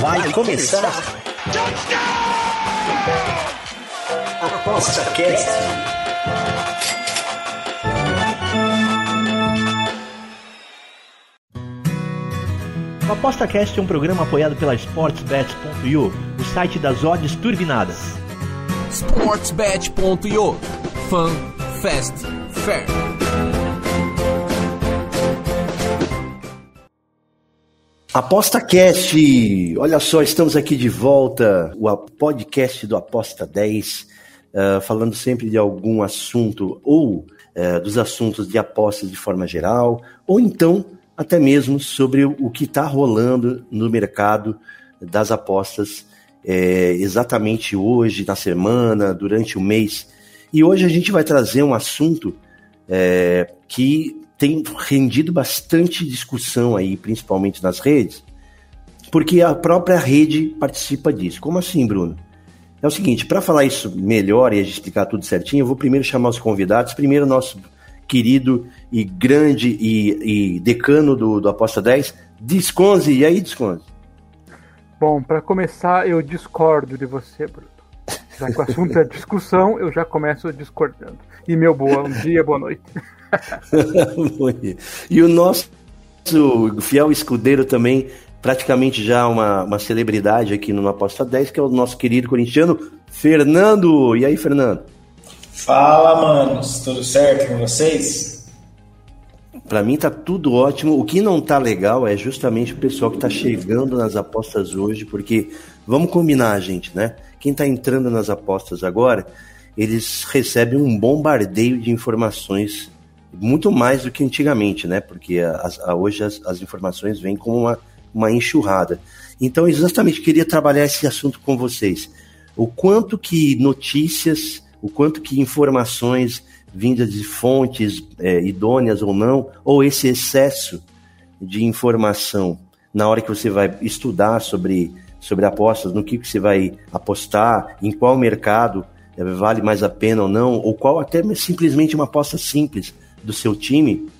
Vai começar. Aposta Cast. O Aposta Cast é um programa apoiado pela SportsBet.io, o site das odds turbinadas. SportsBet.io Fun, Fast, Fair. Aposta Cast, olha só, estamos aqui de volta, o podcast do Aposta 10, uh, falando sempre de algum assunto ou uh, dos assuntos de apostas de forma geral, ou então até mesmo sobre o que está rolando no mercado das apostas é, exatamente hoje, na semana, durante o mês. E hoje a gente vai trazer um assunto é, que tem rendido bastante discussão aí, principalmente nas redes, porque a própria rede participa disso. Como assim, Bruno? É o seguinte, para falar isso melhor e explicar tudo certinho, eu vou primeiro chamar os convidados. Primeiro, nosso querido e grande e, e decano do, do Aposta 10, Disconze. E aí, Disconze? Bom, para começar, eu discordo de você, Bruno. Já que o assunto é discussão, eu já começo discordando. E meu boa, um dia, boa noite. e o nosso fiel escudeiro também, praticamente já uma, uma celebridade aqui no Aposta 10, que é o nosso querido corintiano Fernando. E aí, Fernando? Fala, manos, tudo certo com vocês? Para mim tá tudo ótimo. O que não tá legal é justamente o pessoal que tá chegando nas apostas hoje, porque vamos combinar, gente, né? Quem tá entrando nas apostas agora, eles recebem um bombardeio de informações muito mais do que antigamente, né? Porque as, a, hoje as, as, informações vêm como uma, uma enxurrada. Então, exatamente, queria trabalhar esse assunto com vocês. O quanto que notícias, o quanto que informações vindas de fontes é, idôneas ou não, ou esse excesso de informação na hora que você vai estudar sobre, sobre apostas, no que, que você vai apostar, em qual mercado é, vale mais a pena ou não, ou qual até simplesmente uma aposta simples do seu time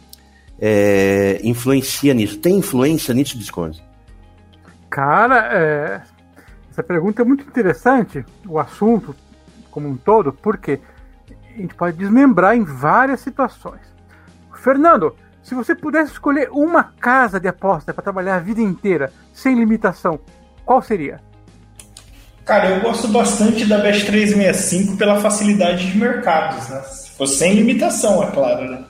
é, influencia nisso? Tem influência nisso, Discord? Cara, é, essa pergunta é muito interessante, o assunto como um todo, porque a gente pode desmembrar em várias situações. Fernando, se você pudesse escolher uma casa de aposta para trabalhar a vida inteira, sem limitação, qual seria? Cara, eu gosto bastante da Best 365 pela facilidade de mercados, né? Se fosse sem limitação, é claro, né?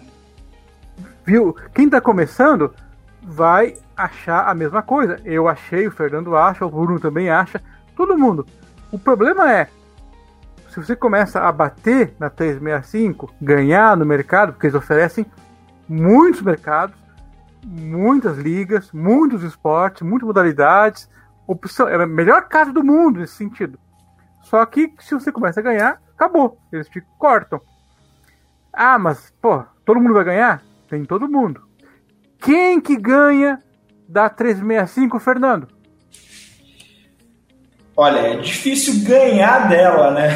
Viu? Quem está começando vai achar a mesma coisa. Eu achei, o Fernando acha, o Bruno também acha, todo mundo. O problema é, se você começa a bater na 365, ganhar no mercado, porque eles oferecem muitos mercados, muitas ligas, muitos esportes, muitas modalidades, opção, é a melhor casa do mundo nesse sentido. Só que se você começa a ganhar, acabou, eles te cortam. Ah, mas pô, todo mundo vai ganhar? Tem todo mundo. Quem que ganha da 365, Fernando? Olha, é difícil ganhar dela, né?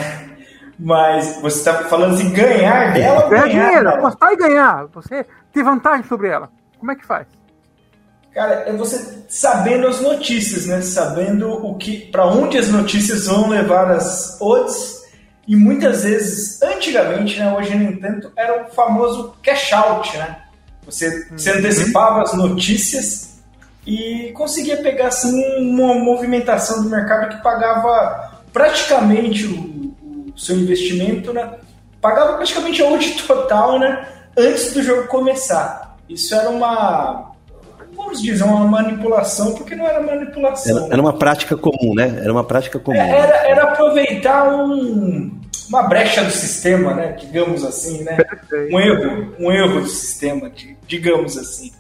Mas você está falando assim, ganhar dela ganhar dinheiro, apostar e ganhar. Você tem vantagem sobre ela. Como é que faz? Cara, é você sabendo as notícias, né? Sabendo o que, para onde as notícias vão levar as odds e muitas vezes, antigamente, né, hoje nem tanto, era o famoso cash out, né? Você, você uhum. antecipava as notícias e conseguia pegar assim uma movimentação do mercado que pagava praticamente o, o seu investimento, né? Pagava praticamente a odd total, né? Antes do jogo começar. Isso era uma vamos dizer, uma manipulação, porque não era manipulação. Era, era uma prática comum, né? Era uma prática comum. É, era, era aproveitar um, uma brecha do sistema, né? Digamos assim, né? Um erro, um erro do sistema, digamos assim.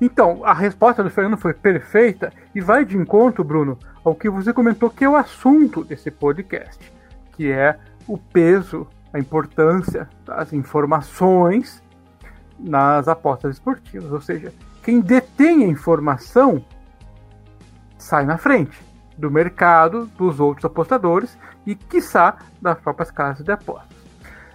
Então, a resposta do Fernando foi perfeita e vai de encontro, Bruno, ao que você comentou que é o assunto desse podcast, que é o peso, a importância das informações nas apostas esportivas, ou seja, quem detém a informação sai na frente do mercado, dos outros apostadores e, quiçá, das próprias casas de apostas.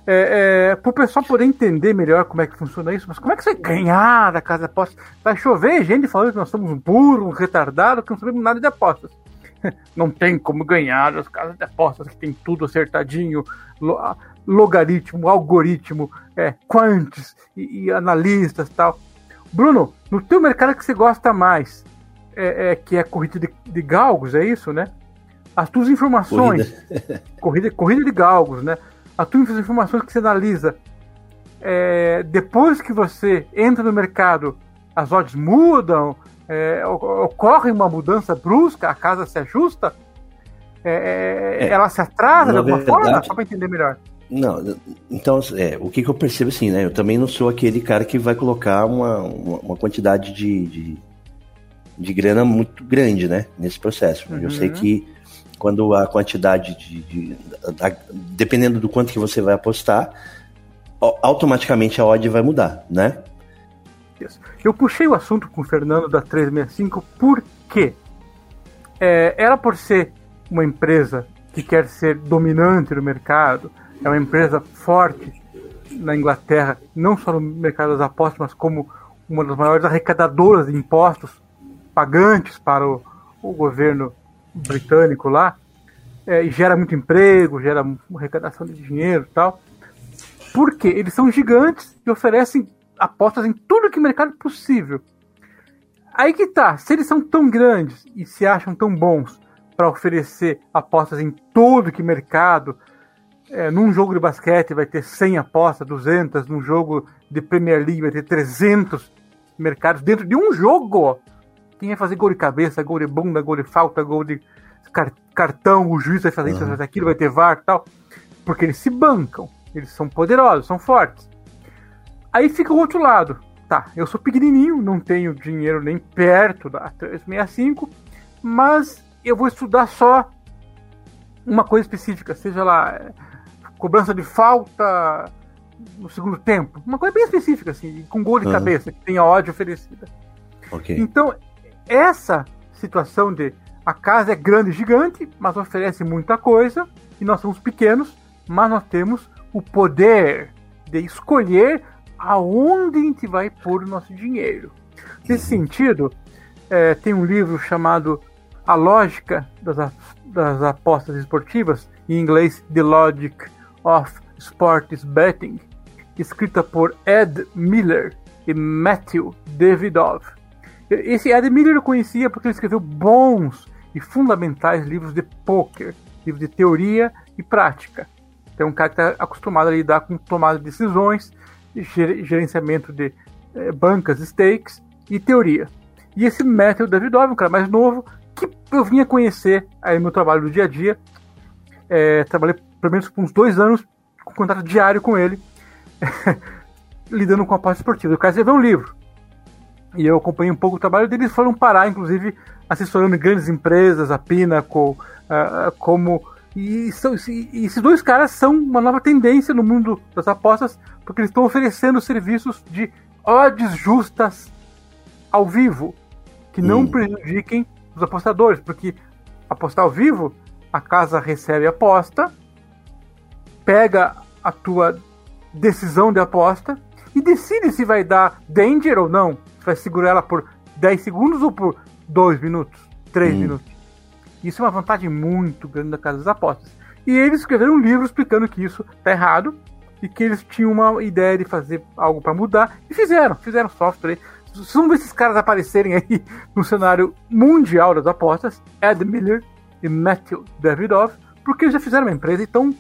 É, é, para o pessoal poder entender melhor como é que funciona isso, mas como é que você ganhar da casa de apostas? Vai chover gente falando que nós somos burros, retardados, que não sabemos nada de apostas. Não tem como ganhar das casas de apostas que tem tudo acertadinho, logaritmo, algoritmo, é, quantes e, e analistas tal. Bruno, no teu mercado que você gosta mais, é, é que é corrida de, de galgos, é isso, né? As tuas informações, corrida. corrida, corrida de galgos, né? As tuas informações que você analisa, é, depois que você entra no mercado, as odds mudam, é, ocorre uma mudança brusca, a casa se ajusta, é, é, ela se atrasa de alguma verdade, forma? Só para entender melhor. Não, então, é, o que, que, eu percebo assim, né? Eu também não sou aquele cara que vai colocar uma, uma, uma quantidade de, de, de, grana muito grande, né? Nesse processo. Uhum. Eu sei que quando a quantidade de, de a, dependendo do quanto que você vai apostar, automaticamente a odd vai mudar, né? Eu puxei o assunto com o Fernando da 365 porque é, era por ser uma empresa que quer ser dominante no mercado, é uma empresa forte na Inglaterra, não só no mercado das apostas, mas como uma das maiores arrecadadoras de impostos pagantes para o, o governo britânico lá, é, e gera muito emprego, gera arrecadação de dinheiro e tal. Porque eles são gigantes e oferecem apostas em tudo que mercado possível. Aí que tá, se eles são tão grandes e se acham tão bons para oferecer apostas em todo que mercado, é, num jogo de basquete vai ter 100 apostas, 200, num jogo de Premier League vai ter 300 mercados dentro de um jogo. Quem vai fazer gol de cabeça, gol de bunda, gol de falta, gol de cartão, o juiz vai fazer isso, vai fazer aquilo, vai ter VAR tal. Porque eles se bancam, eles são poderosos, são fortes. Aí fica o outro lado. Tá, eu sou pequenininho, não tenho dinheiro nem perto da 365, mas eu vou estudar só uma coisa específica, seja lá cobrança de falta no segundo tempo. Uma coisa bem específica, assim, com gol de uhum. cabeça, que tem a ódio oferecida. Okay. Então, essa situação de a casa é grande gigante, mas oferece muita coisa, e nós somos pequenos, mas nós temos o poder de escolher aonde a gente vai pôr o nosso dinheiro. Nesse sentido, é, tem um livro chamado A Lógica das, das Apostas Esportivas, em inglês The Logic of Sports Betting, escrita por Ed Miller e Matthew Davidov. Esse Ed Miller eu conhecia porque ele escreveu bons e fundamentais livros de poker, livros de teoria e prática. Então, é um cara que está acostumado a lidar com tomada de decisões, gerenciamento de eh, bancas, stakes e teoria. E esse Matthew Davidov, um cara mais novo, que eu vinha conhecer aí no meu trabalho do dia a dia. É, trabalhei pelo menos por uns dois anos com contato diário com ele, lidando com a parte esportiva. O cara escreveu um livro. E eu acompanhei um pouco o trabalho deles, foram parar, inclusive, assessorando grandes empresas, a Pinnacle, uh, como. E, são, e, esses dois caras são uma nova tendência no mundo das apostas, porque eles estão oferecendo serviços de odds justas ao vivo, que não hum. prejudiquem os apostadores, porque apostar ao vivo, a casa recebe a aposta, pega a tua decisão de aposta e decide se vai dar danger ou não. Se vai segurar ela por 10 segundos ou por 2 minutos, 3 hum. minutos. Isso é uma vantagem muito grande da casa das apostas. E eles escreveram um livro explicando que isso está errado e que eles tinham uma ideia de fazer algo para mudar e fizeram, fizeram software. Vamos ver esses caras aparecerem aí no cenário mundial das apostas, Ed Miller e Matthew Davidoff, porque eles já fizeram uma empresa e estão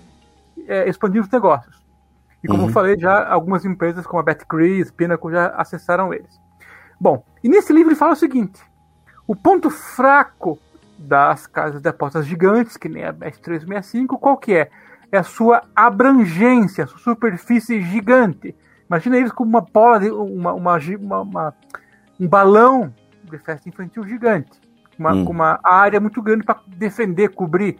é, expandir os negócios. E como uhum. eu falei, já algumas empresas como a BetCris, Pinnacle já acessaram eles. Bom, e nesse livro ele fala o seguinte: o ponto fraco das casas de apostas gigantes, que nem a Bet365, qual que é? É a sua abrangência, a sua superfície gigante. Imagina eles como uma bola, de, uma, uma, uma, uma um balão de festa infantil gigante, uma, hum. com uma área muito grande para defender, cobrir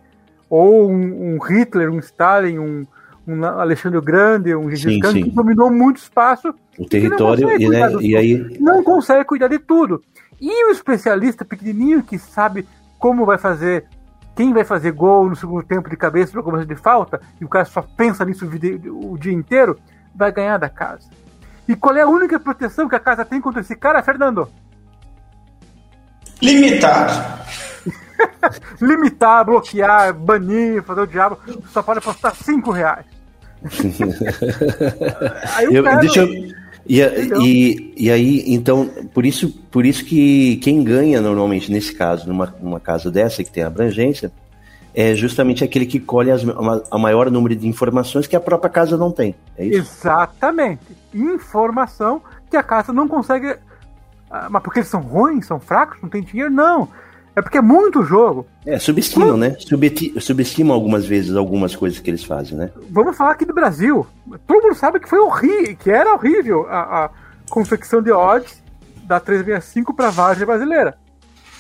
ou um, um Hitler, um Stalin, um, um Alexandre Grande, um Gengis Khan, que dominou muito espaço. O território, e, né, e aí... Não consegue cuidar de tudo. E o especialista pequenininho que sabe como vai fazer quem vai fazer gol no segundo tempo de cabeça para começo de falta, e o cara só pensa nisso o dia, o dia inteiro, vai ganhar da casa. E qual é a única proteção que a casa tem contra esse cara, Fernando? Limitar. Limitar, bloquear, banir, fazer o diabo. Só pode apostar 5 reais. aí o eu, cara... Deixa eu e, e, e aí, então, por isso, por isso que quem ganha normalmente nesse caso, numa, numa casa dessa que tem abrangência, é justamente aquele que colhe as, a maior número de informações que a própria casa não tem. É isso? Exatamente. Informação que a casa não consegue. Ah, mas porque eles são ruins, são fracos, não tem dinheiro? Não. É porque é muito jogo. É, subestimam, né? Subestimam algumas vezes algumas coisas que eles fazem, né? Vamos falar aqui do Brasil. Todo mundo sabe que foi horrível, que era horrível a, a confecção de odds da 365 para a Vargem brasileira.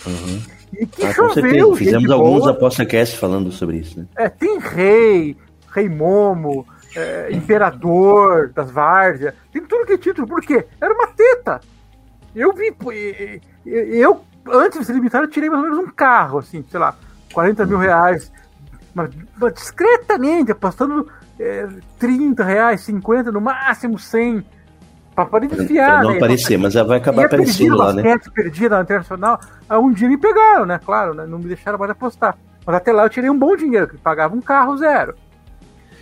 Uhum. E que ah, choveu, Fizemos alguns aposta-cast falando sobre isso, né? É, tem rei, rei Momo, é, imperador das Várzeas, tem tudo que é título. Por quê? Era uma teta. Eu vi, eu antes de ser limitado, eu tirei mais ou menos um carro, assim, sei lá, 40 mil reais. Mas, mas discretamente, apostando é, 30 reais, 50, no máximo 100. Pra poder desfiar. Pra não né? aparecer, mas vai acabar aparecendo lá, né? Perdi na internacional. Um dia me pegaram, né? Claro, né? não me deixaram mais apostar. Mas até lá eu tirei um bom dinheiro, que pagava um carro zero.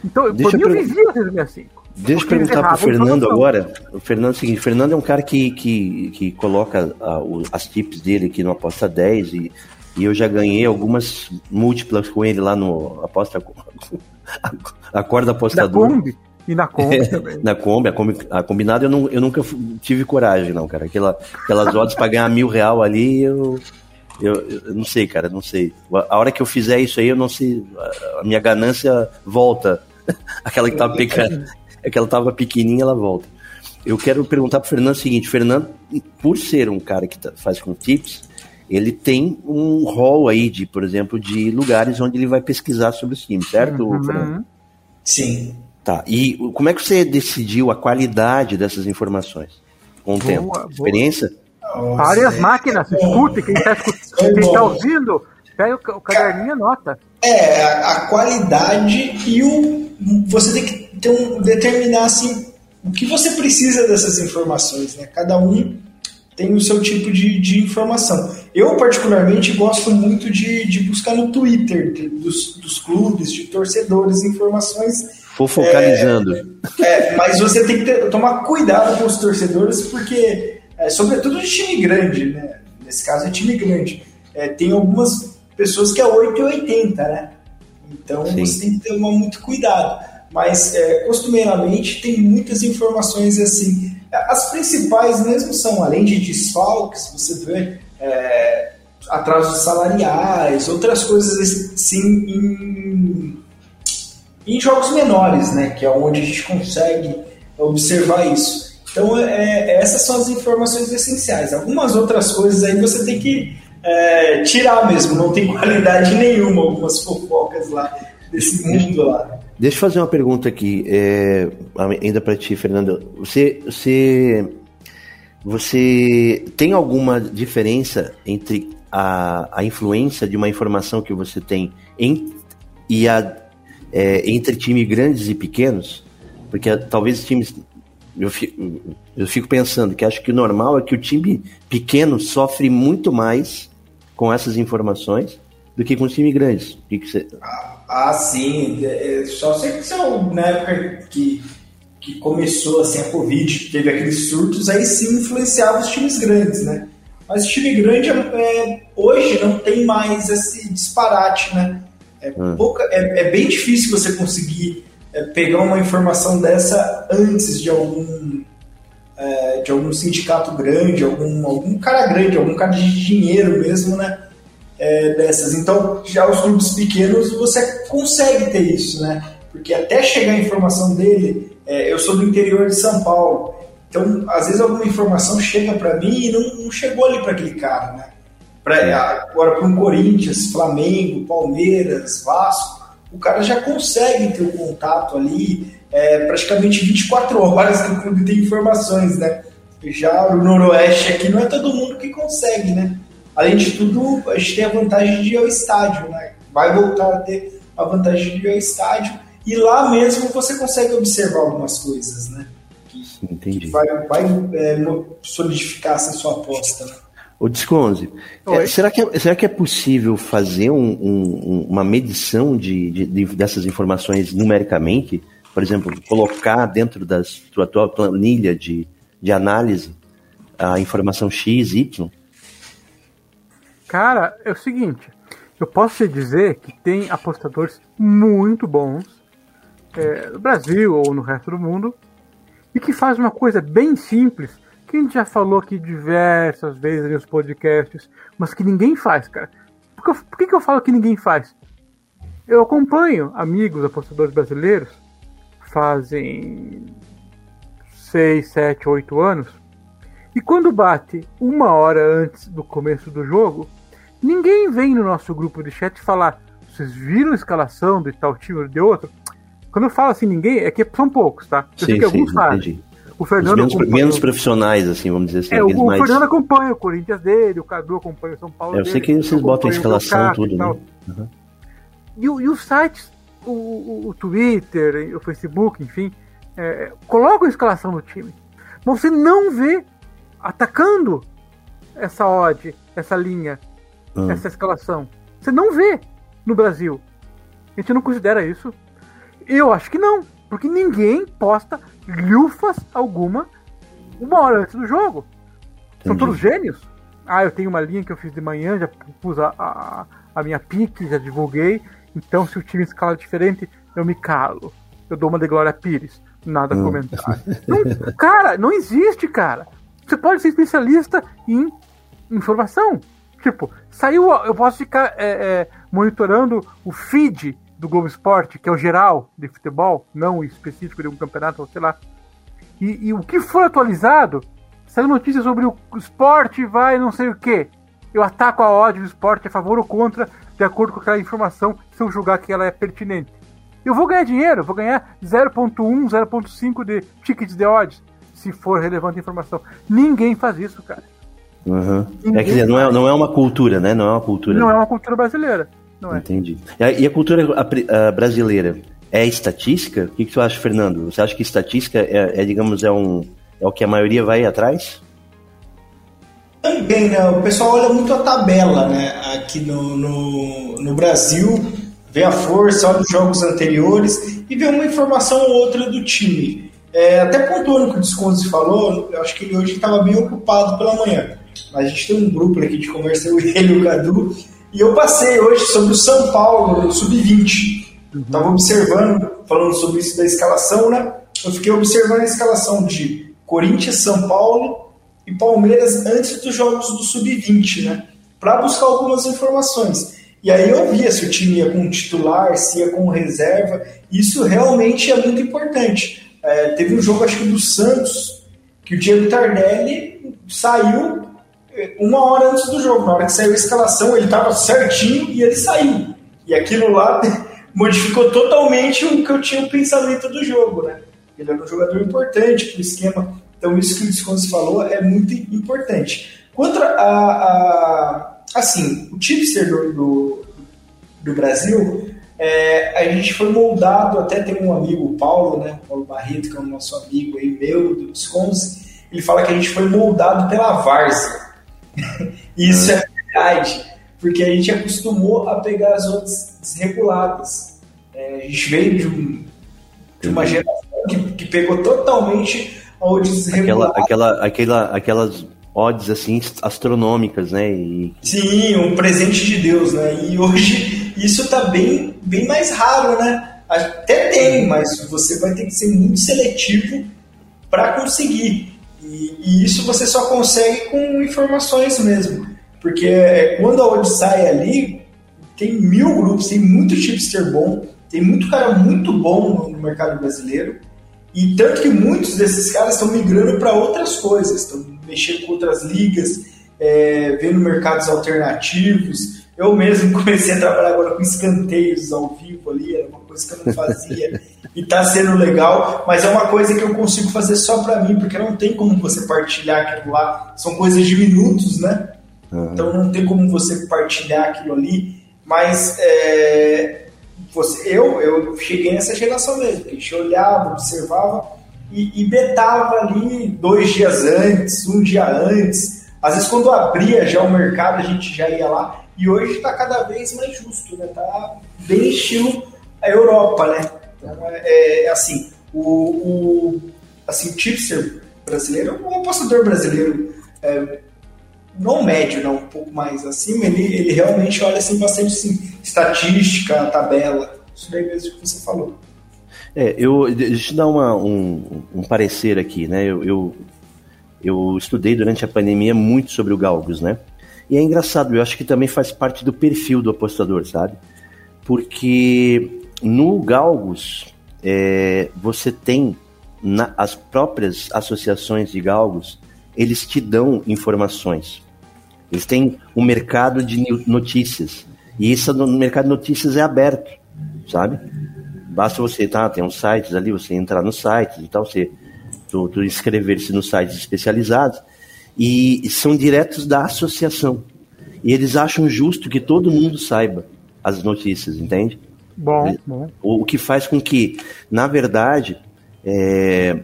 Então, Deixa por mim, eu vivia 2005. Deixa eu perguntar pro Fernando agora. O Fernando é o seguinte, o Fernando é um cara que, que, que coloca a, o, as tips dele aqui no Aposta 10 e, e eu já ganhei algumas múltiplas com ele lá no Aposta a, a corda apostador. Na Kombi? E na Kombi também. na Kombi, a, Kombi, a combinada eu, não, eu nunca tive coragem, não, cara. Aquela, aquelas odds para ganhar mil real ali, eu, eu, eu, não sei, cara, não sei. A hora que eu fizer isso aí, eu não sei. A minha ganância volta. Aquela que tava pecando é que ela tava pequenininha, ela volta. Eu quero perguntar pro Fernando o seguinte, Fernando, por ser um cara que tá, faz com tips, ele tem um rol aí de, por exemplo, de lugares onde ele vai pesquisar sobre os times, certo, uhum. Fernando? Sim. Tá. E como é que você decidiu a qualidade dessas informações? Com o boa, tempo? Boa. Experiência? Várias máquinas, escute, quem está quem tá ouvindo, pega o caderninho e anota. É, a qualidade e o. Você tem que um, determinar assim, o que você precisa dessas informações. Né? Cada um tem o seu tipo de, de informação. Eu, particularmente, gosto muito de, de buscar no Twitter de, dos, dos clubes, de torcedores, informações. Fofocalizando. É, é, mas você tem que ter, tomar cuidado com os torcedores, porque, é, sobretudo de time grande, né? nesse caso é time grande, é, tem algumas pessoas que é 8 e 80, né? Então Sim. você tem que tomar muito cuidado mas é, costumeiramente tem muitas informações assim. As principais mesmo são, além de desfalques, você vê é, atrasos salariais, outras coisas assim em, em jogos menores, né? Que é onde a gente consegue observar isso. Então, é, é, essas são as informações essenciais. Algumas outras coisas aí você tem que é, tirar mesmo, não tem qualidade nenhuma, algumas fofocas lá desse mundo lá. Deixa eu fazer uma pergunta aqui, é, ainda para ti, Fernando. Você, você, você tem alguma diferença entre a, a influência de uma informação que você tem em, e a, é, entre times grandes e pequenos? Porque talvez times. Eu fico, eu fico pensando que acho que o normal é que o time pequeno sofre muito mais com essas informações do que com os times grandes. O que, que você. Ah sim. É, é, só sei que são, na época que, que começou assim, a Covid, teve aqueles surtos, aí sim influenciava os times grandes, né? Mas o time grande é, hoje não tem mais esse disparate, né? É, hum. pouca, é, é, bem difícil você conseguir é, pegar uma informação dessa antes de algum é, de algum sindicato grande, algum, algum cara grande, algum cara de dinheiro mesmo, né? É, dessas. Então, já os clubes pequenos você consegue ter isso, né? Porque até chegar a informação dele, é, eu sou do interior de São Paulo, então às vezes alguma informação chega para mim e não, não, chegou ali para aquele cara, né? Pra, agora para um Corinthians, Flamengo, Palmeiras, Vasco, o cara já consegue ter o um contato ali, é, praticamente 24 horas que o clube tem informações, né? Já o Noroeste aqui não é todo mundo que consegue, né? Além de tudo, a gente tem a vantagem de ir ao estádio, né? vai voltar a ter a vantagem de ir ao estádio e lá mesmo você consegue observar algumas coisas, né? Que, Entendi. que vai, vai é, solidificar essa sua aposta. Né? O Disconze, é, será, que é, será que é possível fazer um, um, uma medição de, de, de, dessas informações numericamente? Por exemplo, colocar dentro da tua, tua planilha de, de análise a informação X, Y? Cara, é o seguinte, eu posso te dizer que tem apostadores muito bons é, no Brasil ou no resto do mundo e que faz uma coisa bem simples que a gente já falou aqui diversas vezes nos podcasts, mas que ninguém faz, cara. Por que, por que, eu falo que ninguém faz? Eu acompanho amigos apostadores brasileiros fazem 6, 7, 8 anos. E quando bate uma hora antes do começo do jogo, ninguém vem no nosso grupo de chat falar: vocês viram a escalação de tal time ou de outro? Quando eu falo assim, ninguém, é que são poucos, tá? Eu sim, sei que alguns fazem. O Fernando menos, menos, profissionais, assim, vamos dizer assim. É, o, mais... Fernando acompanha o Corinthians dele, o Cadu acompanha o São Paulo. É, eu dele, sei que vocês botam a escalação, tudo, né? Uhum. E, e, os sites, o, o, o, Twitter, o Facebook, enfim, é, colocam a escalação do time. Mas você não vê atacando essa odd, essa linha, uhum. essa escalação. Você não vê no Brasil. A gente não considera isso. Eu acho que não. Porque ninguém posta lufas alguma uma hora antes do jogo. Entendi. São todos gênios. Ah, eu tenho uma linha que eu fiz de manhã, já pus a, a, a minha pique, já divulguei. Então, se o time escala diferente, eu me calo. Eu dou uma de Glória Pires. Nada a hum. comentar. não, cara, não existe, cara. Você pode ser especialista em informação. Tipo, saiu. Eu posso ficar é, é, monitorando o feed do Globo Esporte, que é o geral de futebol, não específico de um campeonato, ou sei lá. E, e o que for atualizado, saiu notícia sobre o esporte vai não sei o que. Eu ataco a ódio do esporte a favor ou contra, de acordo com aquela informação, se eu julgar que ela é pertinente. Eu vou ganhar dinheiro, vou ganhar 0.1, 0.5 de tickets de odds, se for relevante a informação. Ninguém faz isso, cara. Uhum. É, quer dizer, não é, não é uma cultura, né? Não é uma cultura. Não é uma cultura brasileira. Não é. Entendi. E a cultura brasileira é estatística? O que, que tu acha, Fernando? Você acha que estatística é, é, digamos, é, um, é o que a maioria vai atrás? Também, né? O pessoal olha muito a tabela, né? Aqui no, no, no Brasil, vê a força, olha os jogos anteriores e vê uma informação ou outra do time. É, até pontuando o que o Desconto falou, eu acho que ele hoje estava bem ocupado pela manhã. Mas a gente tem um grupo aqui de conversa, eu, ele e o Cadu, e eu passei hoje sobre o São Paulo, no Sub-20. Estava uhum. observando, falando sobre isso da escalação, né? Eu fiquei observando a escalação de Corinthians, São Paulo e Palmeiras antes dos jogos do Sub-20, né? Para buscar algumas informações. E aí eu via se o time ia com titular, se ia com reserva. Isso realmente é muito importante. É, teve um jogo, acho que do Santos, que o Diego Tardelli saiu uma hora antes do jogo. Na hora que saiu a escalação, ele estava certinho e ele saiu. E aquilo lá modificou totalmente o que eu tinha o pensamento do jogo, né? Ele era um jogador importante para o esquema. Então, isso que o Desconto falou é muito importante. Quanto a, a assim, o tipster do, do, do Brasil, é, a gente foi moldado, até tem um amigo, o Paulo, né? Paulo Barreto, que é o nosso amigo aí, meu, do Desconto, ele fala que a gente foi moldado pela Várzea. Isso é verdade, porque a gente acostumou a pegar as odds desreguladas. É, a gente veio de, um, de uma geração que, que, pegou totalmente a odds desregulada. Aquela, aquela, aquela, aquelas odds assim astronômicas, né? E... Sim, um presente de Deus, né? E hoje isso está bem, bem mais raro, né? Até tem, mas você vai ter que ser muito seletivo para conseguir. E, e, isso você só consegue com informações mesmo. Porque é, quando a odd sai ali, tem mil grupos, tem muito tipster bom, tem muito cara muito bom no mercado brasileiro. E tanto que muitos desses caras estão migrando para outras coisas, estão mexendo com outras ligas, é, vendo mercados alternativos. Eu mesmo comecei a trabalhar agora com escanteios ao vivo ali, era uma coisa que eu não fazia. e tá sendo legal, mas é uma coisa que eu consigo fazer só para mim, porque não tem como você partilhar aquilo lá. São coisas de minutos, né? Uhum. Então não tem como você partilhar aquilo ali. Mas é, você, eu, eu cheguei nessa geração mesmo, que a gente olhava, observava e, e betava ali dois dias antes, um dia antes. Às vezes, quando abria já o mercado, a gente já ia lá. E hoje está cada vez mais justo, né? Tá bem estilo a Europa, né? Então, é, é assim, o, o, assim, o tipster brasileiro, o apostador brasileiro, é, não médio, não, um pouco mais acima, ele, ele realmente olha assim, bastante assim, estatística, tabela, isso daí mesmo que você falou. É, eu, deixa eu dar uma, um, um parecer aqui, né? Eu, eu, eu, estudei durante a pandemia muito sobre o Galgos, né? E é engraçado, eu acho que também faz parte do perfil do apostador, sabe? Porque no Galgos, é, você tem na, as próprias associações de galgos, eles te dão informações. Eles têm um mercado de notícias. E isso no mercado de notícias é aberto, sabe? Basta você, tá? Tem uns sites ali, você entrar nos sites e tal, você tu, tu inscrever-se nos sites especializados. E são diretos da associação. E eles acham justo que todo mundo saiba as notícias, entende? Bom, bom. O, que faz com que, na verdade, é,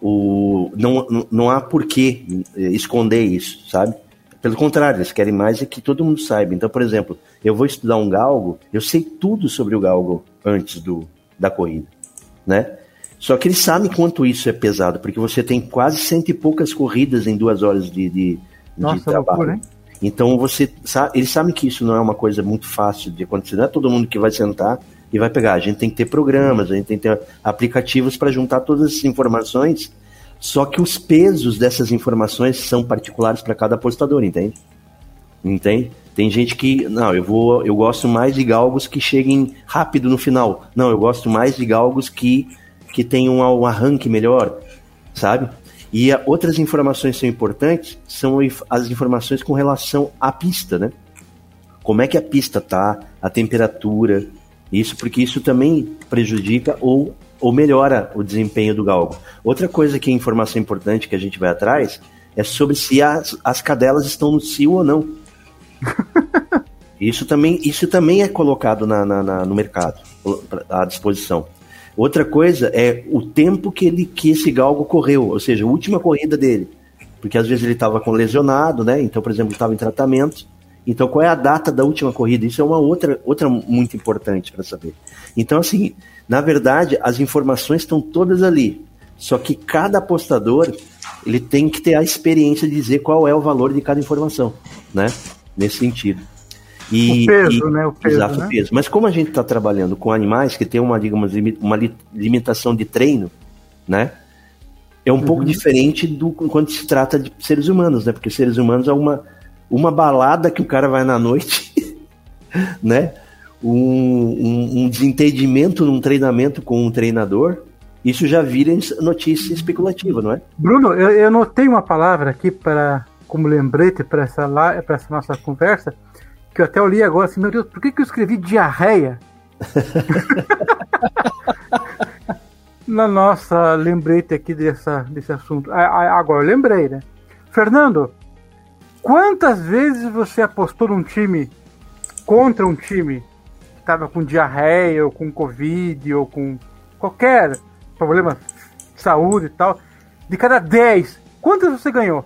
o, não, não há por que é, esconder isso, sabe? Pelo contrário, eles querem mais é que todo mundo saiba. Então, por exemplo, eu vou estudar um galgo, eu sei tudo sobre o galgo antes do, da corrida, né? Só que eles sabem quanto isso é pesado, porque você tem quase cento e poucas corridas em duas horas de, de, Nossa, de trabalho. Loucura, hein? Então você sabe, eles sabem que isso não é uma coisa muito fácil de acontecer. Não é todo mundo que vai sentar e vai pegar. A gente tem que ter programas, a gente tem que ter aplicativos para juntar todas essas informações. Só que os pesos dessas informações são particulares para cada apostador, entende? Entende? Tem gente que, não, eu vou, eu gosto mais de galgos que cheguem rápido no final. Não, eu gosto mais de galgos que que tenham um arranque melhor, sabe? E outras informações que são importantes são as informações com relação à pista, né? Como é que a pista tá, a temperatura, isso porque isso também prejudica ou, ou melhora o desempenho do galgo. Outra coisa que é informação importante que a gente vai atrás é sobre se as, as cadelas estão no cio ou não. isso também, isso também é colocado na, na, na, no mercado, à disposição. Outra coisa é o tempo que, ele, que esse galgo correu, ou seja, a última corrida dele. Porque às vezes ele estava com lesionado, né? Então, por exemplo, estava em tratamento. Então, qual é a data da última corrida? Isso é uma outra, outra muito importante para saber. Então, assim, na verdade, as informações estão todas ali. Só que cada apostador ele tem que ter a experiência de dizer qual é o valor de cada informação, né? Nesse sentido. E, o peso, e, né? O peso, exato, né? o peso. Mas como a gente está trabalhando com animais que tem uma, digamos, uma limitação de treino, né? É um uhum. pouco diferente do quando se trata de seres humanos, né? Porque seres humanos é uma, uma balada que o cara vai na noite, né? Um, um, um desentendimento num treinamento com um treinador, isso já vira notícia especulativa, não é? Bruno, eu, eu notei uma palavra aqui para como lembrete para essa, essa nossa conversa, que eu até olhei agora assim, meu Deus, por que, que eu escrevi diarreia? Na nossa lembrete aqui dessa, desse assunto. Agora eu lembrei, né? Fernando, quantas vezes você apostou num time contra um time que estava com diarreia, ou com Covid, ou com qualquer problema de saúde e tal? De cada 10, quantas você ganhou?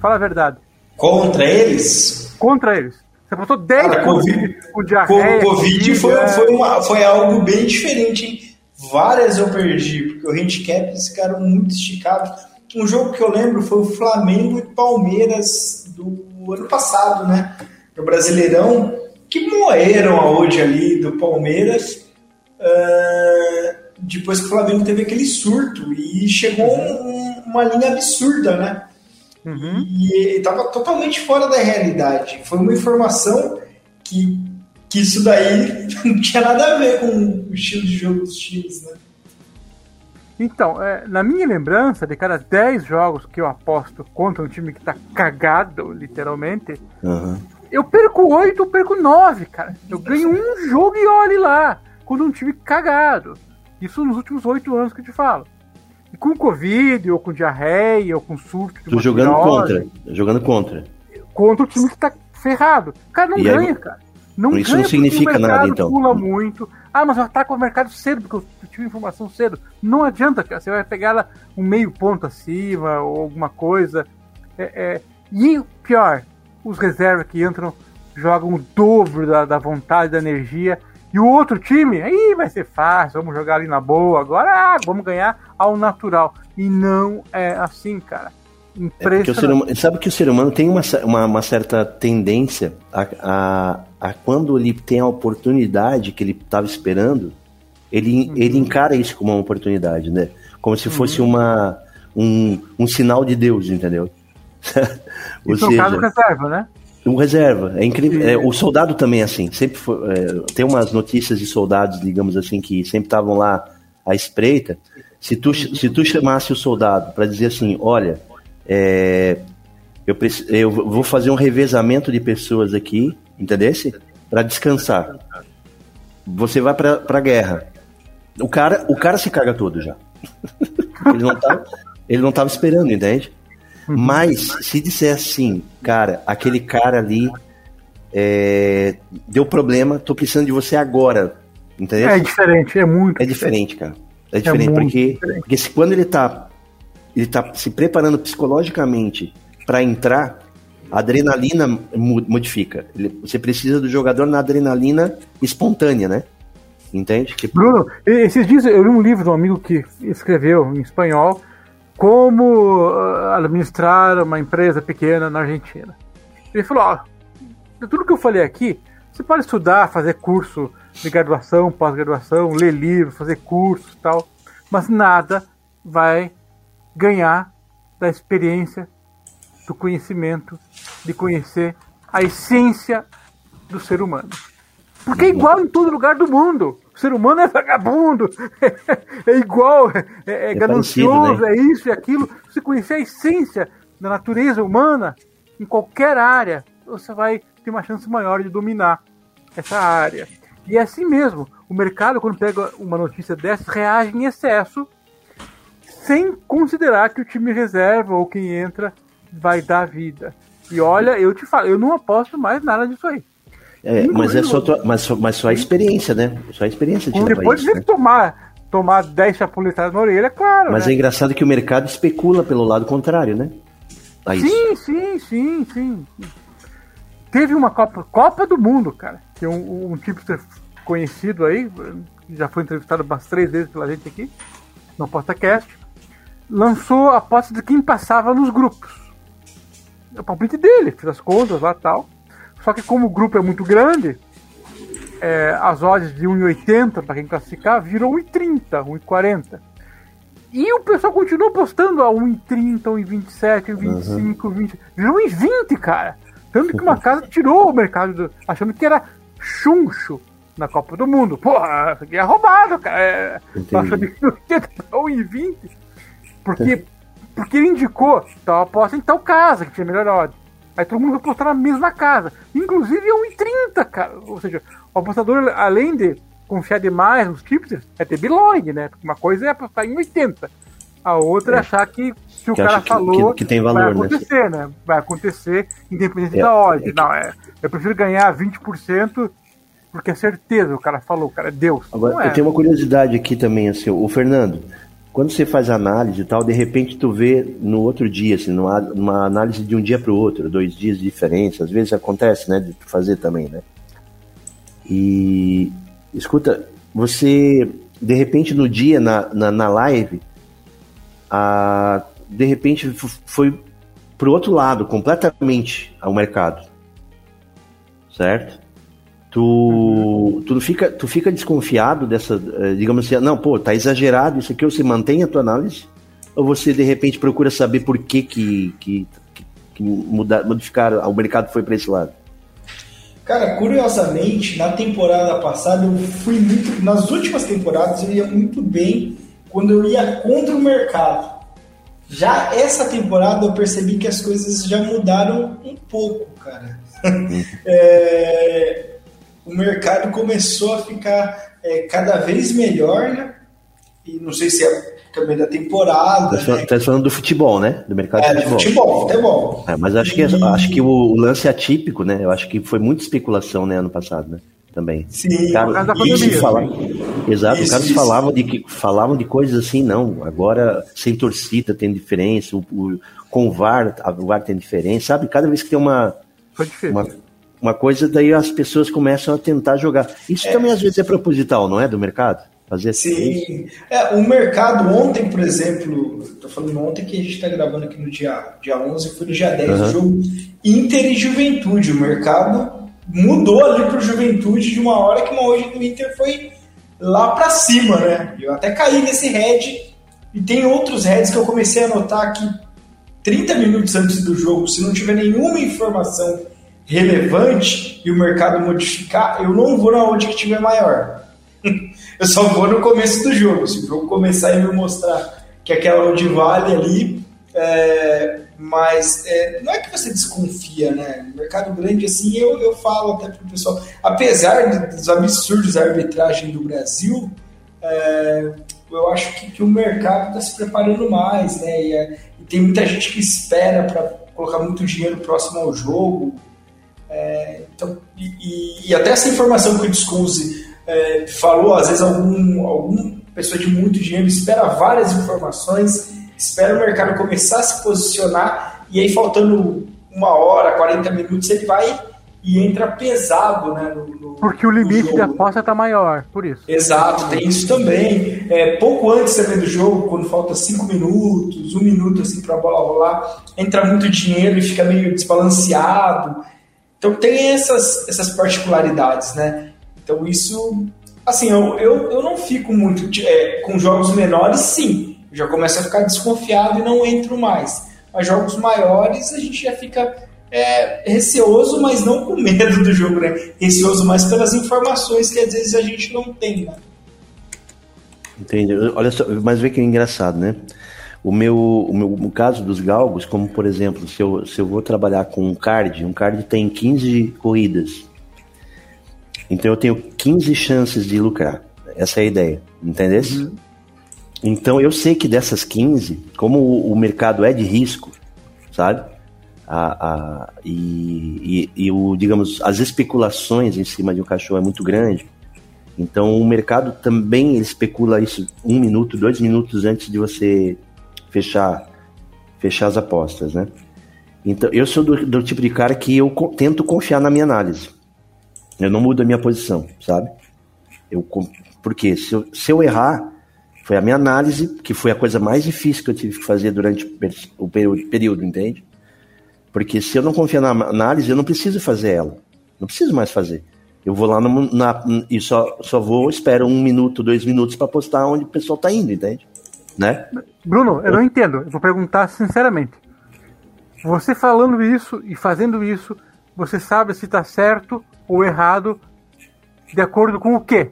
Fala a verdade. Contra eles? Contra eles. Você botou 10 Cara, COVID, com diarreia. Covid foi, foi, uma, foi algo bem diferente, hein? Várias eu perdi, porque o handicap ficaram muito esticados. Um jogo que eu lembro foi o Flamengo e Palmeiras do ano passado, né? No Brasileirão, que moeram a hoje ali do Palmeiras. Uh, depois que o Flamengo teve aquele surto e chegou um, uma linha absurda, né? Uhum. E estava totalmente fora da realidade. Foi uma informação que, que isso daí não tinha nada a ver com o estilo de jogo dos times, né? Então, é, na minha lembrança, de cada 10 jogos que eu aposto contra um time que tá cagado, literalmente, uhum. eu perco 8, eu perco 9, cara. Eu ganho um jogo e olhe lá, contra um time cagado. Isso nos últimos 8 anos que eu te falo com Covid, ou com diarreia, ou com surto. Tô jogando contra. Jogando contra. Contra o time que tá ferrado. O cara não e ganha, aí, cara. Não Isso não significa nada, então. pula muito. Ah, mas eu ataco o mercado cedo, porque eu tive informação cedo. Não adianta, cara. Você vai pegar ela um meio ponto acima ou alguma coisa. É, é... E pior, os reservas que entram jogam o dobro da, da vontade, da energia. E o outro time, aí vai ser fácil, vamos jogar ali na boa, agora ah, vamos ganhar ao natural. E não é assim, cara. É o ser humano, sabe que o ser humano tem uma, uma, uma certa tendência a, a, a, quando ele tem a oportunidade que ele estava esperando, ele, uhum. ele encara isso como uma oportunidade, né? Como se fosse uhum. uma, um, um sinal de Deus, entendeu? Ou isso seja, caso reserva, né? Um reserva. É incrível. É, o soldado também é assim. Sempre foi, é, tem umas notícias de soldados, digamos assim, que sempre estavam lá à espreita. Se tu, se tu chamasse o soldado para dizer assim, olha, é, eu, eu vou fazer um revezamento de pessoas aqui, entendesse? Para descansar. Você vai para a guerra. O cara, o cara se caga todo já. ele não tava, ele não tava esperando, entende? Uhum. Mas se disser assim, cara, aquele cara ali é, deu problema, tô precisando de você agora. Entendeu? É diferente, é muito. É diferente, cara. É diferente, é porque, diferente. porque se, quando ele tá ele está se preparando psicologicamente para entrar, a adrenalina modifica. Você precisa do jogador na adrenalina espontânea, né? Entende? Que... Bruno, esses dias eu li um livro de um amigo que escreveu em espanhol como ah, administrar uma empresa pequena na Argentina. Ele falou: ó, tudo que eu falei aqui, você pode estudar, fazer curso de graduação, pós-graduação, ler livros, fazer cursos tal, mas nada vai ganhar da experiência, do conhecimento, de conhecer a essência do ser humano. Porque é igual em todo lugar do mundo. O ser humano é vagabundo, é, igual, é, é, é ganancioso, né? é isso e aquilo. Se conhecer a essência da natureza humana, em qualquer área, você vai ter uma chance maior de dominar essa área. E é assim mesmo. O mercado, quando pega uma notícia dessas, reage em excesso sem considerar que o time reserva ou quem entra vai dar vida. E olha, eu te falo, eu não aposto mais nada disso aí. É, mas é só, mas, mas só a experiência, né? Só a experiência de Depois de né? tomar, tomar 10 chapuletadas na orelha, é claro. Mas né? é engraçado que o mercado especula pelo lado contrário, né? A sim, sim, sim, sim. Teve uma Copa, Copa do Mundo, cara. Que um, um tipo conhecido aí, já foi entrevistado umas três vezes pela gente aqui, no PostaCast lançou a aposta de quem passava nos grupos. É o palpite dele, fez as contas lá tal. Só que como o grupo é muito grande, é, as odds de 1,80 para quem classificar viram 1,30, 1,40. E o pessoal continua apostando a 1,30, 1,27, 1,25, uhum. 20. Virou 1,20, cara. Tanto que uma casa tirou o mercado do, achando que era chuncho na Copa do Mundo. Porra, isso aqui é roubado, cara. É, achando que 1,80 para 1,20. Porque, porque ele indicou tal aposta em tal casa que tinha melhor odds. Aí todo mundo vai apostar na mesma casa. Inclusive é 1,30, cara. Ou seja, o apostador, além de confiar demais nos tipsters, é ter bilog, né? Porque uma coisa é apostar em 80. A outra é, é achar que se o que cara falou, que, que, tem valor, vai né? acontecer, né? né? Vai acontecer independente é, da odd. É Não, é, eu prefiro ganhar 20% porque é certeza, o cara falou, o cara é Deus. Agora, eu tenho uma curiosidade aqui também, assim, o Fernando, quando você faz análise e tal, de repente tu vê no outro dia, assim, numa, numa análise de um dia para o outro, dois dias de diferença, às vezes acontece, né, de tu fazer também, né? E escuta, você de repente no dia na, na, na live, a, de repente foi pro outro lado completamente ao mercado, certo? Tu, tu, fica, tu fica desconfiado dessa, eh, digamos assim, não, pô, tá exagerado isso aqui, ou você mantém a tua análise, ou você de repente procura saber por que que, que, que mudar, modificar, o mercado foi para esse lado? Cara, curiosamente, na temporada passada eu fui muito, nas últimas temporadas eu ia muito bem quando eu ia contra o mercado. Já essa temporada eu percebi que as coisas já mudaram um pouco, cara. Uhum. é, o mercado começou a ficar é, cada vez melhor, né? E não sei se é também da temporada. Tá, né? tá falando do futebol, né? Do mercado É, de do futebol. futebol, futebol. É, mas acho que, E- acho que o, lance é atípico, né? Eu acho que foi muita especulação, né, ano passado, né? Também. Sim, Cara, por causa da e pandemia, se fala- Exato, os caras falavam de, que, falavam de coisas assim, não, agora sem torcida tem diferença, o, o- com o VAR, a- o VAR tem diferença, sabe? Cada vez que tem uma, uma, uma coisa, daí as pessoas começam a tentar jogar. Isso também às vezes é proposital, não é? Do mercado? Fazer assim. Sim. É, o mercado ontem, por exemplo, tô falando ontem que a gente tá gravando aqui no dia, dia 11, foi no dia 10 Aham. o jogo Inter e Juventude. O mercado mudou ali pro Juventude de uma hora que uma hoje do Inter foi lá pra cima, né? Eu até caí nesse head e tem outros heads que eu comecei a notar que 30 minutos antes do jogo, se não tiver nenhuma informação relevante e o mercado modificar, eu não vou na odd que tiver maior. Eu só vou no começo do jogo. Se o jogo começar e me mostrar que aquela odd vale ali, é, mas é, não é que você desconfia, né? Mercado grande, assim, eu, eu falo até pro pessoal, apesar dos absurdos da arbitragem do Brasil, é, eu acho que, que o mercado está se preparando mais, né? E, é, e tem muita gente que espera para colocar muito dinheiro próximo ao jogo. É, então, e, e- até essa informação que o Discuse é, falou, às vezes algum, algum pessoa de muito dinheiro espera várias informações, espera o mercado começar a se posicionar, e aí faltando uma hora, 40 minutos, ele vai e entra pesado né, no, no- Porque o limite da aposta tá maior, por isso. Exato, tem isso também. É, pouco antes também do jogo, quando falta cinco minutos, um minuto assim para a bola rolar, entra muito dinheiro e fica meio desbalanceado. Então tem essas, essas particularidades, né? Então isso, assim, eu, eu, eu não fico muito é, com jogos menores, sim. Eu já começo a ficar desconfiado e não entro mais. Mas jogos maiores a gente já fica é, receoso, mas não com medo do jogo, né? Receoso mais pelas informações que às vezes a gente não tem, né? Entende? Olha só, mas vê que é engraçado, né? O meu, o meu o caso dos galgos, como por exemplo, se eu, se eu vou trabalhar com um card, um card tem 15 corridas. Então eu tenho 15 chances de lucrar. Essa é a ideia, entendeu? Então eu sei que dessas 15, como o, o mercado é de risco, sabe? A, a, e, e, e o, digamos, as especulações em cima de um cachorro é muito grande. Então o mercado também especula isso um minuto, dois minutos antes de você fechar, fechar as apostas, né? Então eu sou do, do tipo de cara que eu co- tento confiar na minha análise. Eu não mudo a minha posição, sabe? Eu, porque se eu, se eu errar, foi a minha análise, que foi a coisa mais difícil que eu tive que fazer durante o per- o período, período, entende? Porque se eu não confiar na análise, eu não preciso fazer ela. Não preciso mais fazer. Eu vou lá no- na, e só, só vou, espero um minuto, dois minutos para postar onde o pessoal tá indo, entende? Né? Bruno, eu não entendo. Eu vou perguntar sinceramente. Você falando isso e fazendo isso, você sabe se tá certo ou errado de acordo com o quê?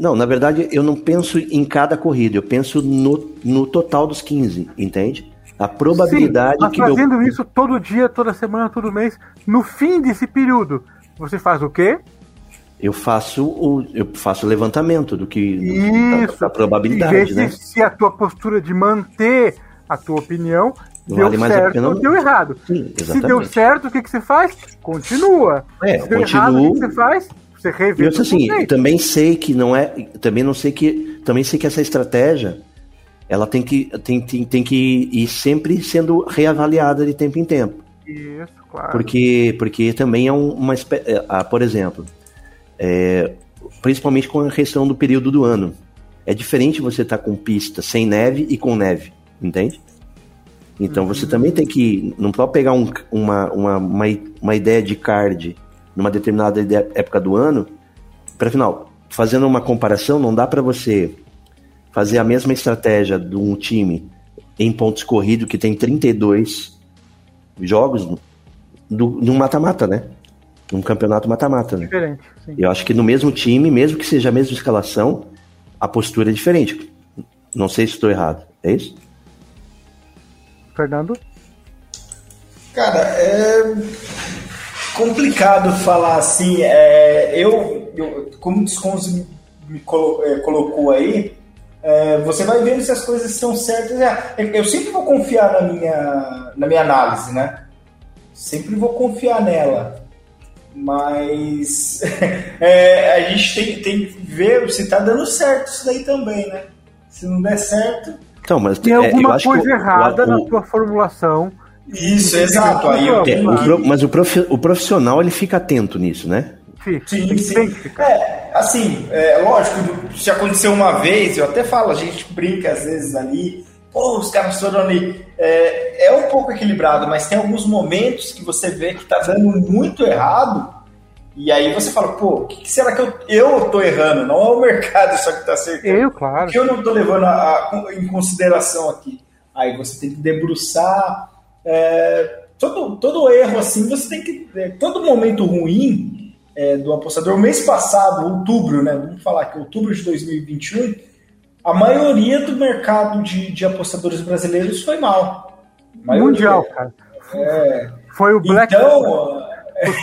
Não, na verdade, eu não penso em cada corrida, eu penso no, no total dos 15, entende? A probabilidade Sim, mas que fazendo isso todo dia, toda semana, todo mês, no fim desse período, você faz o quê? Eu faço o eu faço o levantamento do que da- Isso. da, E probabilidade, né? se, a tua postura de manter a tua opinião Vale deu mais a certo pena ou não- deu errado. Sim, se deu certo, o que, que você faz? Continua. É, se deu continuo. errado, o que, que você faz? Você revê eu, assim, conceito. também sei que não é, também não sei que, também sei que essa estratégia, ela tem que, tem, tem, tem que ir sempre sendo reavaliada de tempo em tempo, Isso, claro. porque, porque também é um- uma, é, ah, por exemplo, é, principalmente com a questão do período do ano, é diferente você estar com pista sem neve e com neve, entende? Então você também tem que, não pode pegar um- uma, uma, uma, uma ideia de card numa determinada época do ano, para final, fazendo uma comparação, não dá para você fazer a mesma estratégia de um time em pontos corridos que tem 32 jogos do, num mata-mata, né? Num campeonato mata-mata, né? Diferente, sim. Eu acho que no mesmo time, mesmo que seja a mesma escalação, a postura é diferente. Não sei se estou errado. É isso? Fernando? Cara, é complicado falar assim. É, eu, eu, como o Desconzo me colo- é, colocou aí, é, você vai vendo se as coisas são certas. É, eu sempre vou confiar na minha, na minha análise, né? Sempre vou confiar nela. Mas é, a gente tem, tem que ver se tá dando certo isso daí também, né? Se não der certo. Então, mas tem é, alguma coisa errada o, na tua formulação. Isso, exato. Aí eu tenho... o, mas o, prof, o profissional ele fica atento nisso, né? Sim, sim. sim. É, assim, é, lógico, se aconteceu uma vez, eu até falo, a gente brinca às vezes ali, os caras foram ali. É, é um pouco equilibrado, mas tem alguns momentos que você vê que tá dando muito errado, e aí você fala, pô, o que, que, será que eu, eu tô errando? Não é o mercado só que tá acertando. Eu, claro. O que eu não tô levando a, a, em consideração aqui? Aí você tem que debruçar. É, todo, todo erro assim, você tem que. É, todo momento ruim é, do apostador. O mês passado, outubro, né? Vamos falar que outubro de 2021, a maioria do mercado de, de apostadores brasileiros foi mal. Mundial, cara. É, foi o Black então,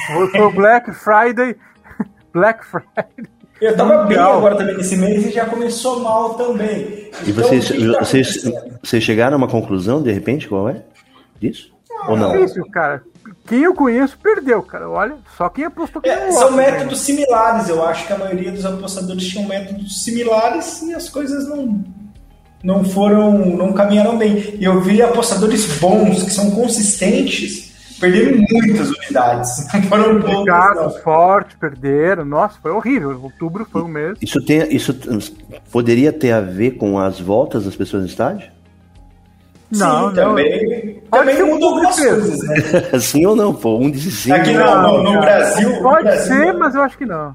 foi, foi o Black Friday. Black Friday. Eu tava Mundial. bem agora também nesse mês e já começou mal também. E então, vocês, tá vocês, vocês chegaram a uma conclusão, de repente, qual é? Disso? Ah, Ou não? É isso, cara quem eu conheço perdeu, cara. Olha, só quem apostou que é, São métodos similares, eu acho que a maioria dos apostadores tinham métodos similares e as coisas não, não foram, não caminharam bem. E eu vi apostadores bons, que são consistentes, perderam muitas unidades. Não foram bons. fortes, perderam. Nossa, foi horrível. Outubro foi um mês. Isso, tem, isso poderia ter a ver com as voltas das pessoas no estádio? Não, sim, também, também mudou algumas coisas, né? sim ou não, pô? Um sim. Aqui não, no, no Brasil. Pode no Brasil, ser, mas eu acho que não.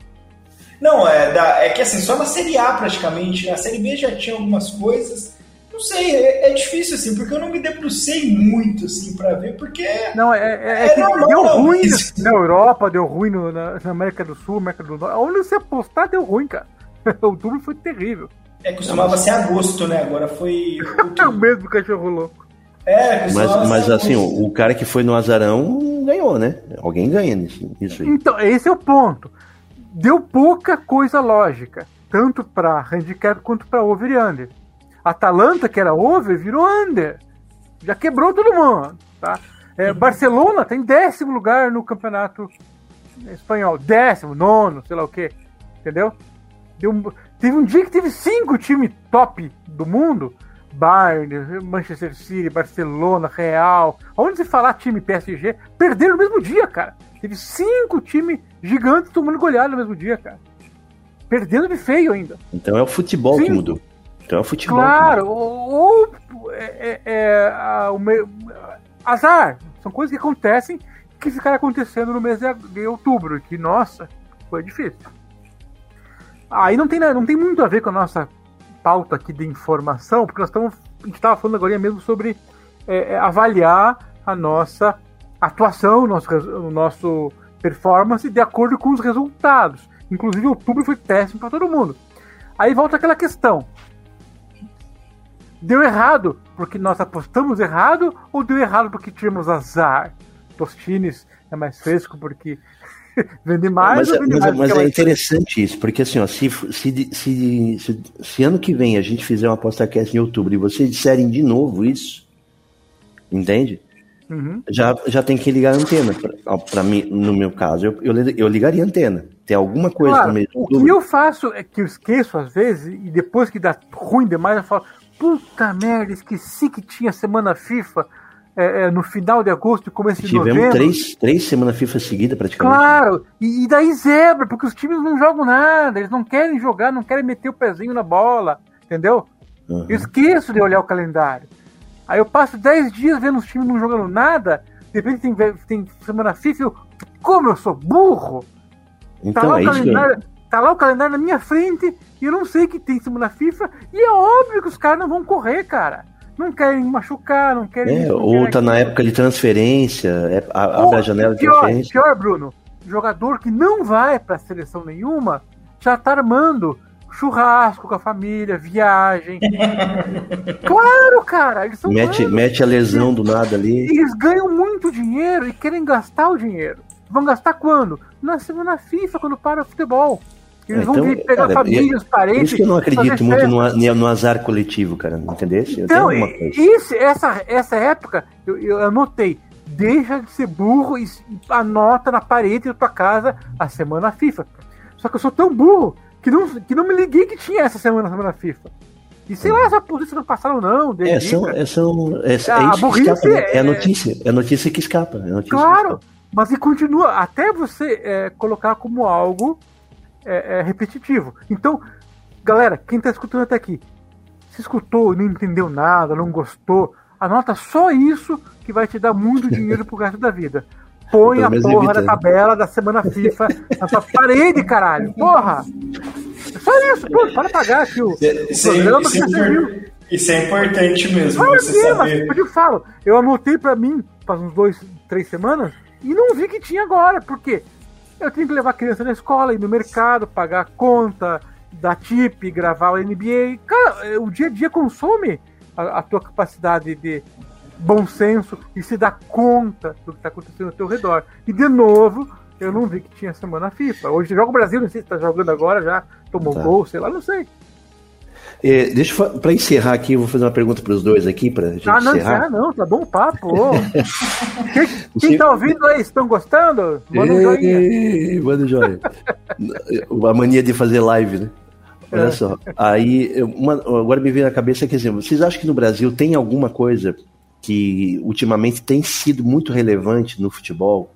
Não, é, da, é que assim, só na Série A praticamente, na Série B já tinha algumas coisas. Não sei, é, é difícil assim, porque eu não me debrucei muito assim para ver, porque. Não, é, é, é que normal, deu ruim isso. na Europa, deu ruim no, na, na, América do Sul, América do Norte. Onde você apostar deu ruim, cara. Outubro foi terrível. É, costumava ser agosto, né? Agora foi. é o mesmo cachorro louco. É, mas, mas assim, o, o, cara que foi no azarão ganhou, né? Alguém ganha nisso, nisso aí. Então, esse é o ponto. Deu pouca coisa lógica, tanto para handicap quanto para over e under. Atalanta, que era over, virou under. Já quebrou todo mundo, tá? É, Barcelona tem décimo lugar no campeonato espanhol. Décimo, nono, sei lá o quê. Entendeu? Deu, teve um dia que teve cinco times top do mundo Bayern, Manchester City, Barcelona, Real. Onde se falar time PSG, perderam no mesmo dia, cara. Teve cinco times gigantes tomando goleada no mesmo dia, cara. Perdendo de feio ainda. Então é o futebol Sim. que mudou. Então é o futebol. Claro, ou, ou é, é, é a, o azar. São coisas que acontecem que ficaram acontecendo no mês de, de outubro. Que, nossa, foi difícil. Aí não tem, não tem muito a ver com a nossa pauta aqui de informação, porque nós estamos. A gente estava falando agora mesmo sobre é, é, avaliar a nossa atuação, o nosso, o nosso performance de acordo com os resultados. Inclusive, outubro foi péssimo para todo mundo. Aí volta aquela questão: deu errado porque nós apostamos errado ou deu errado porque tínhamos azar? Tostines é mais fresco porque Vende mais mas, vende mas, mais mas é interessante isso, porque assim, ó, se, se, se, se, se ano que vem a gente fizer uma aposta cast em outubro e vocês disserem de novo isso, entende? Uhum. Já, já tem que ligar a antena. Para mim, no meu caso, eu, eu, eu, ligaria a antena. Tem alguma coisa claro, no meio O que eu faço é que eu esqueço às vezes, e depois que dá ruim demais, eu falo: puta merda, esqueci que tinha semana FIFA é, é, no final de agosto e começo de Tivemos novembro. Três, três semanas FIFA seguida praticamente. Claro, e, e, daí zebra, porque os times não jogam nada, eles não querem jogar, não querem meter o pezinho na bola, entendeu? Uhum. Eu esqueço de olhar o calendário. Aí eu passo dez dias vendo os times não jogando nada, de repente tem, tem semana FIFA, eu, como eu sou burro! Então, tá, lá é o calendário, tá lá o calendário na minha frente e eu não sei que tem semana FIFA, e é óbvio que os caras não vão correr, cara não querem machucar, não querem. É, ou tá na época de transferência, é, abre a janela de pior, transferência. Pior, Bruno, jogador que não vai para seleção nenhuma já tá armando churrasco com a família, viagem. claro, cara, eles são mete, mete a lesão do nada ali. Eles ganham muito dinheiro e querem gastar o dinheiro. Vão gastar quando? Na semana FIFA, quando para o futebol. Eles É, vão então, vir pegar cara, família, os Por parentes. isso que eu não acredito muito no, no azar coletivo, cara. Entendeu? Então, isso, essa, essa época, eu, eu anotei. Deixa de ser burro e anota na parede da tua casa a semana FIFA. Só que eu sou tão burro que não, que não me liguei que tinha essa semana a semana FIFA. E sei lá, essa polícia não passaram, não. É, são, é, são, é, é Ah, a isso que burrice escapa, né? É a é- notícia. É a notícia que escapa. É a notícia que Claro, escapa. mas e continua até você é, colocar como algo é, é, repetitivo. Então, galera, quem está escutando até aqui, se escutou, não entendeu nada, não gostou, anota só isso que vai te dar muito dinheiro pro resto da vida. Põe a porra evita, da tabela da semana FIFA na sua parede, caralho. Porra! É só isso, pô, para pagar aqui o, o Isso é, programa isso que é você viu. impor- isso é importante mesmo, Claro você mas saber. eu te falo, eu anotei pra mim faz uns dois, três semanas e não vi que tinha agora. Por quê? Eu tenho que levar a criança na escola, ir no mercado, pagar a conta, dar tip, gravar o NBA. Cara, é, o dia a dia consome a, a tua capacidade de bom senso e se dar conta do que está acontecendo ao teu redor. E de novo, eu não vi que tinha semana FIFA. Hoje joga o Brasil, não sei se está jogando agora já, tomou Tá. gol, sei lá, não sei. É, deixa pra encerrar aqui, eu vou fazer uma pergunta pros dois aqui, pra gente Ah, não, encerrar. encerra não, tá bom papo. quem, quem tá ouvindo aí, estão gostando? Manda um joinha. Manda um joinha. a mania de fazer live, né? Olha É. só. Aí, uma- agora me veio na cabeça que, assim, vocês acham que no Brasil tem alguma coisa que ultimamente tem sido muito relevante no futebol,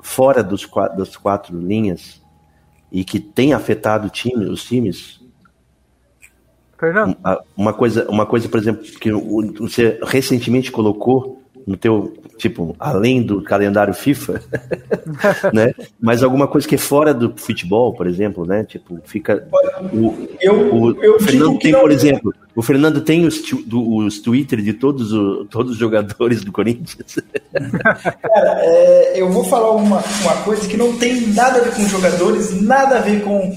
fora dos das quatro linhas, e que tem afetado time, os times? Fernando? Uma coisa, uma coisa, por exemplo, que você recentemente colocou no teu, tipo, além do calendário FIFA, né? Mas alguma coisa que é fora do futebol, por exemplo, né? Tipo, fica o, Eu, o eu Fernando tem, não- por exemplo, o Fernando tem os, do- os Twitter de todos, o- todos os jogadores do Corinthians. Cara, é, eu vou falar uma, uma coisa que não tem nada a ver com jogadores, nada a ver com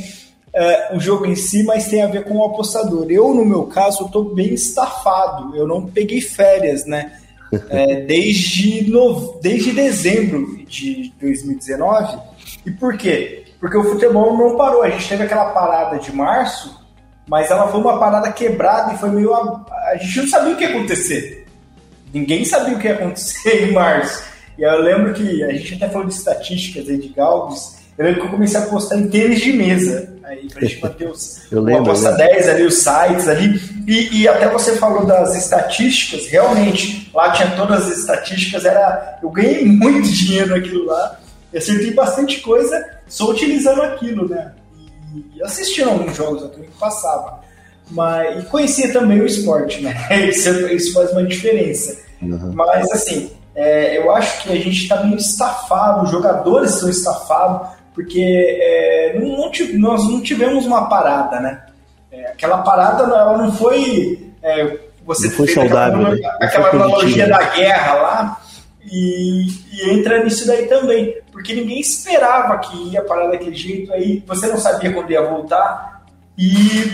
é, o jogo em si, mas tem a ver com o apostador. Eu, no meu caso, estou bem estafado. Eu não peguei férias, né? É, desde, no, desde dezembro de 2019. E por quê? Porque o futebol não parou. A gente teve aquela parada de março, mas ela foi uma parada quebrada e foi meio. A, a gente não sabia o que ia acontecer. Ninguém sabia o que ia acontecer em março. E eu lembro que a gente até falou de estatísticas aí de Galves. Eu lembro que eu comecei a postar em tênis de mesa. Aí pra gente manter os. Eu lembro, Aposta eu lembro. 10 ali, os sites ali. E, e até você falou das estatísticas, realmente, lá tinha todas as estatísticas, era. Eu ganhei muito dinheiro naquilo lá. Eu acertei bastante coisa só utilizando aquilo, né? E assistindo alguns jogos eu também que passava. Mas, e conhecia também o esporte, né? Isso, isso faz uma diferença. Mas, assim, é, eu acho que a gente está meio estafado, os jogadores estão estafados, porque é, não, nós não tivemos uma parada, né? É, aquela parada ela não foi. é, você Não foi aquela saudável, né? Não foi Aquela analogia positiva. da guerra lá, e, e entra nisso daí também, porque ninguém esperava que ia parar daquele jeito, aí você não sabia quando ia voltar, e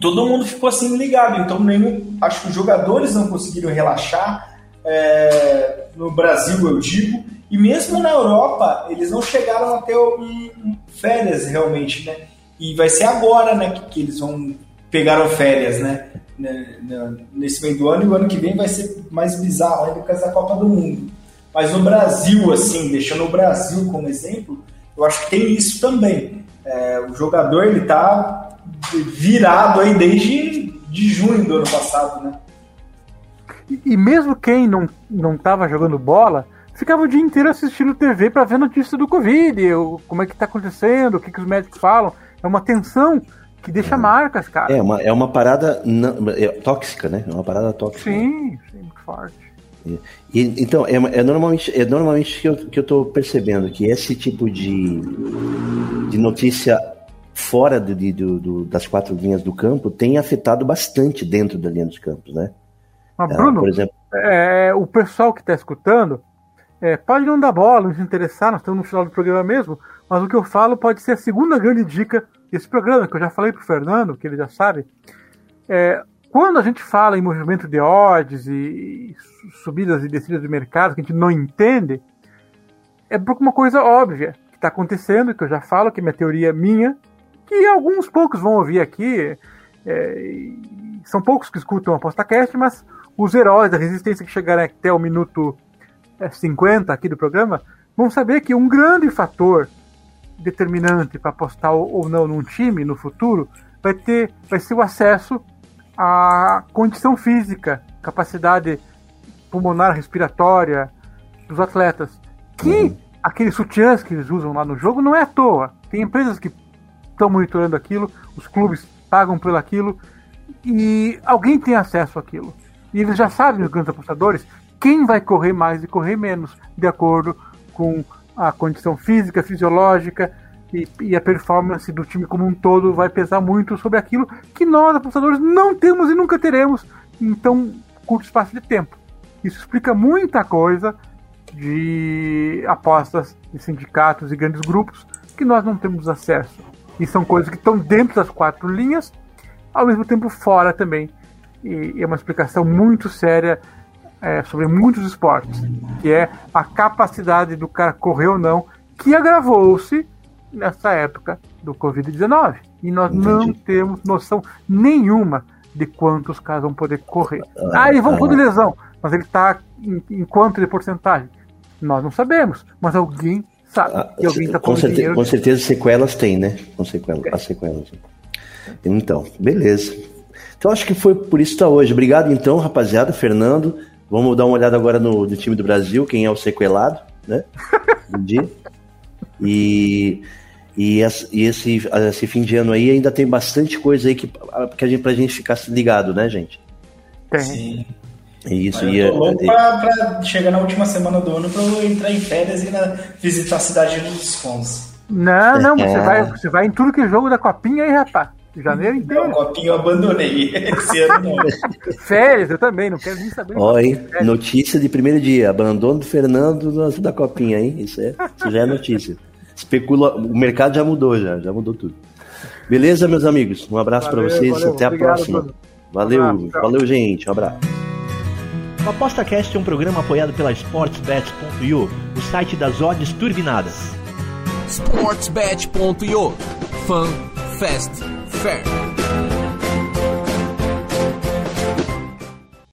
todo mundo ficou assim ligado. Então, nenhum, acho que os jogadores não conseguiram relaxar. é, no Brasil, eu digo, e mesmo na Europa, eles não chegaram a ter um, férias realmente, né? E vai ser agora, né, que, que eles vão pegaram férias, né? né, né, Nesse meio do ano e o ano que vem vai ser mais bizarro ainda por causa da Copa do Mundo. Mas no Brasil, assim, deixando o Brasil como exemplo, eu acho que tem isso também. É, o jogador ele tá virado aí desde de junho do ano passado, né? E, e mesmo quem não, não tava jogando bola, ficava o dia inteiro assistindo TV para ver notícia do Covid, o- como é que tá acontecendo, o que, que os médicos falam. É uma tensão que deixa marcas, cara. É uma, é uma parada não- é tóxica, né? É uma parada tóxica. Sim, sim, muito forte. E, então, é, é normalmente, é normalmente que eu, que eu tô percebendo que esse tipo de, de notícia fora do, de- do- das quatro linhas do campo tem afetado bastante dentro da linha dos campos, né? Mas, Ah, Bruno, por exemplo, é, o pessoal que está escutando é, pode não dar bola, não se interessar, nós estamos no final do programa mesmo, mas o que eu falo pode ser a segunda grande dica desse programa, que eu já falei pro Fernando, que ele já sabe. É, quando a gente fala em movimento de odds e, su- subidas e descidas do mercado que a gente não entende, é por uma coisa óbvia que está acontecendo, que eu já falo, que é minha teoria minha, que alguns poucos vão ouvir aqui. É, são poucos que escutam a PostaCast, mas os heróis da resistência que chegarem até o minuto 50 é, aqui do programa vão saber que um grande fator determinante para apostar ou não num time no futuro vai ter vai ser o acesso à condição física, capacidade pulmonar respiratória dos atletas. Que uhum. aqueles sutiãs que eles usam lá no jogo não é à toa. Tem empresas que estão monitorando aquilo, os clubes pagam por aquilo e alguém tem acesso àquilo. E eles já sabem, os grandes apostadores, quem vai correr mais e correr menos, de acordo com a condição física, fisiológica e, e, a performance do time como um todo vai pesar muito sobre aquilo que nós, apostadores, não temos e nunca teremos em tão curto espaço de tempo. Isso explica muita coisa de apostas de sindicatos e grandes grupos que nós não temos acesso. E são coisas que estão dentro das quatro linhas, ao mesmo tempo fora também. E é uma explicação muito séria é, sobre muitos esportes, que é a capacidade do cara correr ou não, que agravou-se nessa época do Covid-19. E nós Entendi. não temos noção nenhuma de quantos caras vão poder correr. Ah, ah eles vão ah, lesão, mas ele está em, em, quanto de porcentagem? Nós não sabemos, mas alguém sabe. Ah, alguém tá com, certeza, com certeza sequelas tem, né? Com sequelas, as sequelas. Então, beleza. Então acho que foi por isso que está hoje. Obrigado então, rapaziada, Fernando. Vamos dar uma olhada agora no, no time do Brasil, quem é o sequelado, né? Do dia. E, e, e esse, esse fim de ano aí ainda tem bastante coisa aí que, que a gente, pra gente ficar ligado, né, gente? Tem. Sim. Isso, eu ia, tô louco pra, pra, chegar na última semana do ano pra eu entrar em férias e na, visitar a cidade dos descontos. Não, não, é. você, vai, você vai em tudo que é jogo da copinha aí, rapaz. Janeiro inteiro. Não, copinho eu abandonei. Esse ano não. Férias, eu também, não quero nem saber. Olha, notícia de primeiro dia. Abandono do Fernando da copinha, hein? Isso, é, isso já é notícia. Especula, o mercado já mudou, já, já mudou tudo. Beleza, meus amigos? Um abraço para vocês, valeu, até a próxima. Bruno. Valeu, um valeu, gente. Um abraço. O ApostaCast é um programa apoiado pela SportsBet.io, o site das odds turbinadas. SportsBet.io Fun, Fast, Fair.